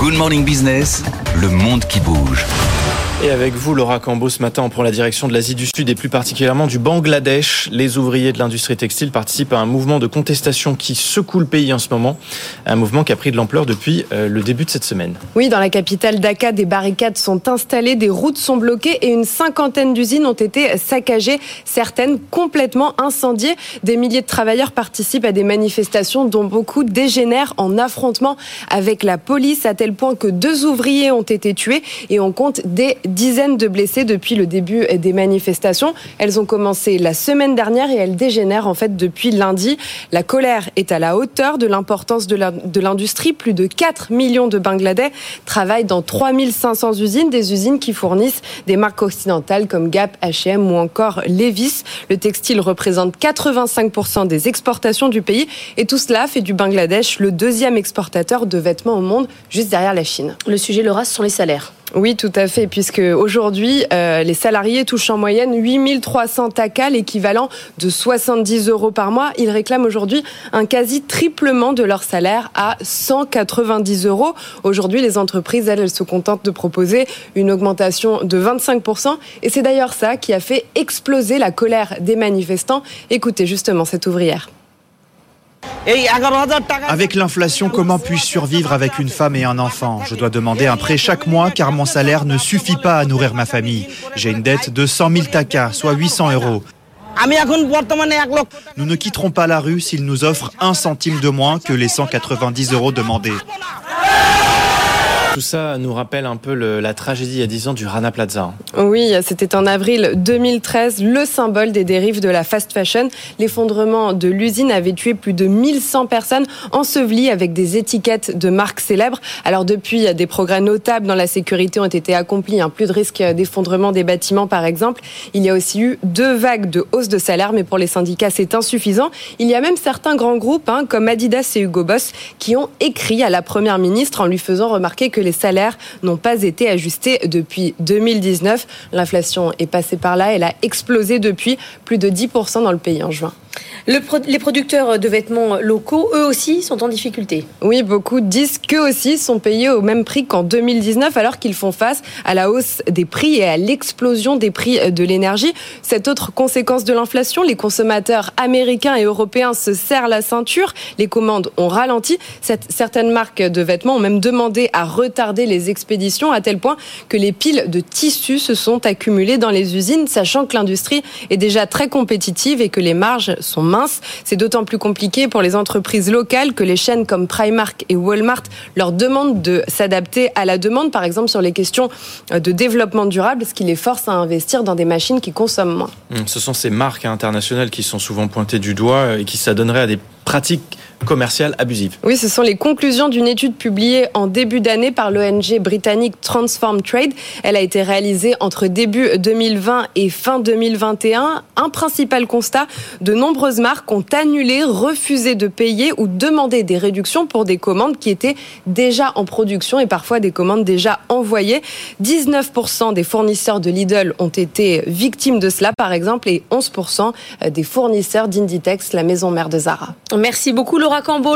Good Morning Business, le monde qui bouge. Et avec vous, Laura Cambo, ce matin, on prend la direction de l'Asie du Sud et plus particulièrement du Bangladesh. Les ouvriers de l'industrie textile participent à un mouvement de contestation qui secoue le pays en ce moment. Un mouvement qui a pris de l'ampleur depuis euh, le début de cette semaine. Oui, dans la capitale Dhaka, des barricades sont installées, des routes sont bloquées et une cinquantaine d'usines ont été saccagées, certaines complètement incendiées. Des milliers de travailleurs participent à des manifestations dont beaucoup dégénèrent en affrontement avec la police à tel point que deux ouvriers ont été tués et on compte des dizaines de blessés depuis le début des manifestations. Elles ont commencé la semaine dernière et elles dégénèrent en fait depuis lundi. La colère est à la hauteur de l'importance de l'industrie. Plus de 4 millions de Bangladais travaillent dans 3500 usines, des usines qui fournissent des marques occidentales comme Gap, H&M ou encore Levi's. Le textile représente 85% des exportations du pays et tout cela fait du Bangladesh le deuxième exportateur de vêtements au monde, juste derrière la Chine. Le sujet, Laura, ce sont les salaires. Oui, tout à fait, puisque aujourd'hui, euh, les salariés touchent en moyenne 8300 taka, l'équivalent de 70 euros par mois. Ils réclament aujourd'hui un quasi triplement de leur salaire à 190 euros. Aujourd'hui, les entreprises, elles, elles se contentent de proposer une augmentation de 25%. Et c'est d'ailleurs ça qui a fait exploser la colère des manifestants. Écoutez justement cette ouvrière. Avec l'inflation, comment puis-je survivre avec une femme et un enfant? Je dois demander un prêt chaque mois car mon salaire ne suffit pas à nourrir ma famille. J'ai une dette de 100 000 takas, soit 800 euros. Nous ne quitterons pas la rue s'ils nous offrent un centime de moins que les 190 euros demandés. Tout ça nous rappelle un peu la tragédie il y a 10 ans du Rana Plaza. Oui, c'était en avril 2013, le symbole des dérives de la fast fashion. L'effondrement de l'usine avait tué plus de 1100 personnes ensevelies avec des étiquettes de marques célèbres. Alors depuis, des progrès notables dans la sécurité ont été accomplis. Hein. Plus de risques d'effondrement des bâtiments, par exemple. Il y a aussi eu deux vagues de hausse de salaire, mais pour les syndicats, c'est insuffisant. Il y a même certains grands groupes, hein, comme Adidas et Hugo Boss, qui ont écrit à la première ministre en lui faisant remarquer que les salaires n'ont pas été ajustés depuis 2019. L'inflation est passée par là, elle a explosé depuis plus de 10% dans le pays en juin les producteurs de vêtements locaux, eux aussi, sont en difficulté. Oui, beaucoup disent qu'eux aussi sont payés au même prix qu'en 2019, alors qu'ils font face à la hausse des prix et à l'explosion des prix de l'énergie. Cette autre conséquence de l'inflation, les consommateurs américains et européens se serrent la ceinture. Les commandes ont ralenti. Certaines marques de vêtements ont même demandé à retarder les expéditions à tel point que les piles de tissus se sont accumulées dans les usines, sachant que l'industrie est déjà très compétitive et que les marges sont minces. C'est d'autant plus compliqué pour les entreprises locales que les chaînes comme Primark et Walmart leur demandent de s'adapter à la demande, par exemple sur les questions de développement durable, ce qui les force à investir dans des machines qui consomment moins. Hum, ce sont ces marques internationales qui sont souvent pointées du doigt et qui s'adonneraient à des pratiques commerciales abusives. Oui, ce sont les conclusions d'une étude publiée en début d'année par l'ONG britannique Transform Trade. Elle a été réalisée entre début 2020 et fin 2021. Un principal constat, de nombreuses marques ont annulé, refusé de payer ou demandé des réductions pour des commandes qui étaient déjà en production et parfois des commandes déjà envoyées. 19% des fournisseurs de Lidl ont été victimes de cela, par exemple, et 11% des fournisseurs d'Inditex, la maison mère de Zara. Merci beaucoup Laura Cambo.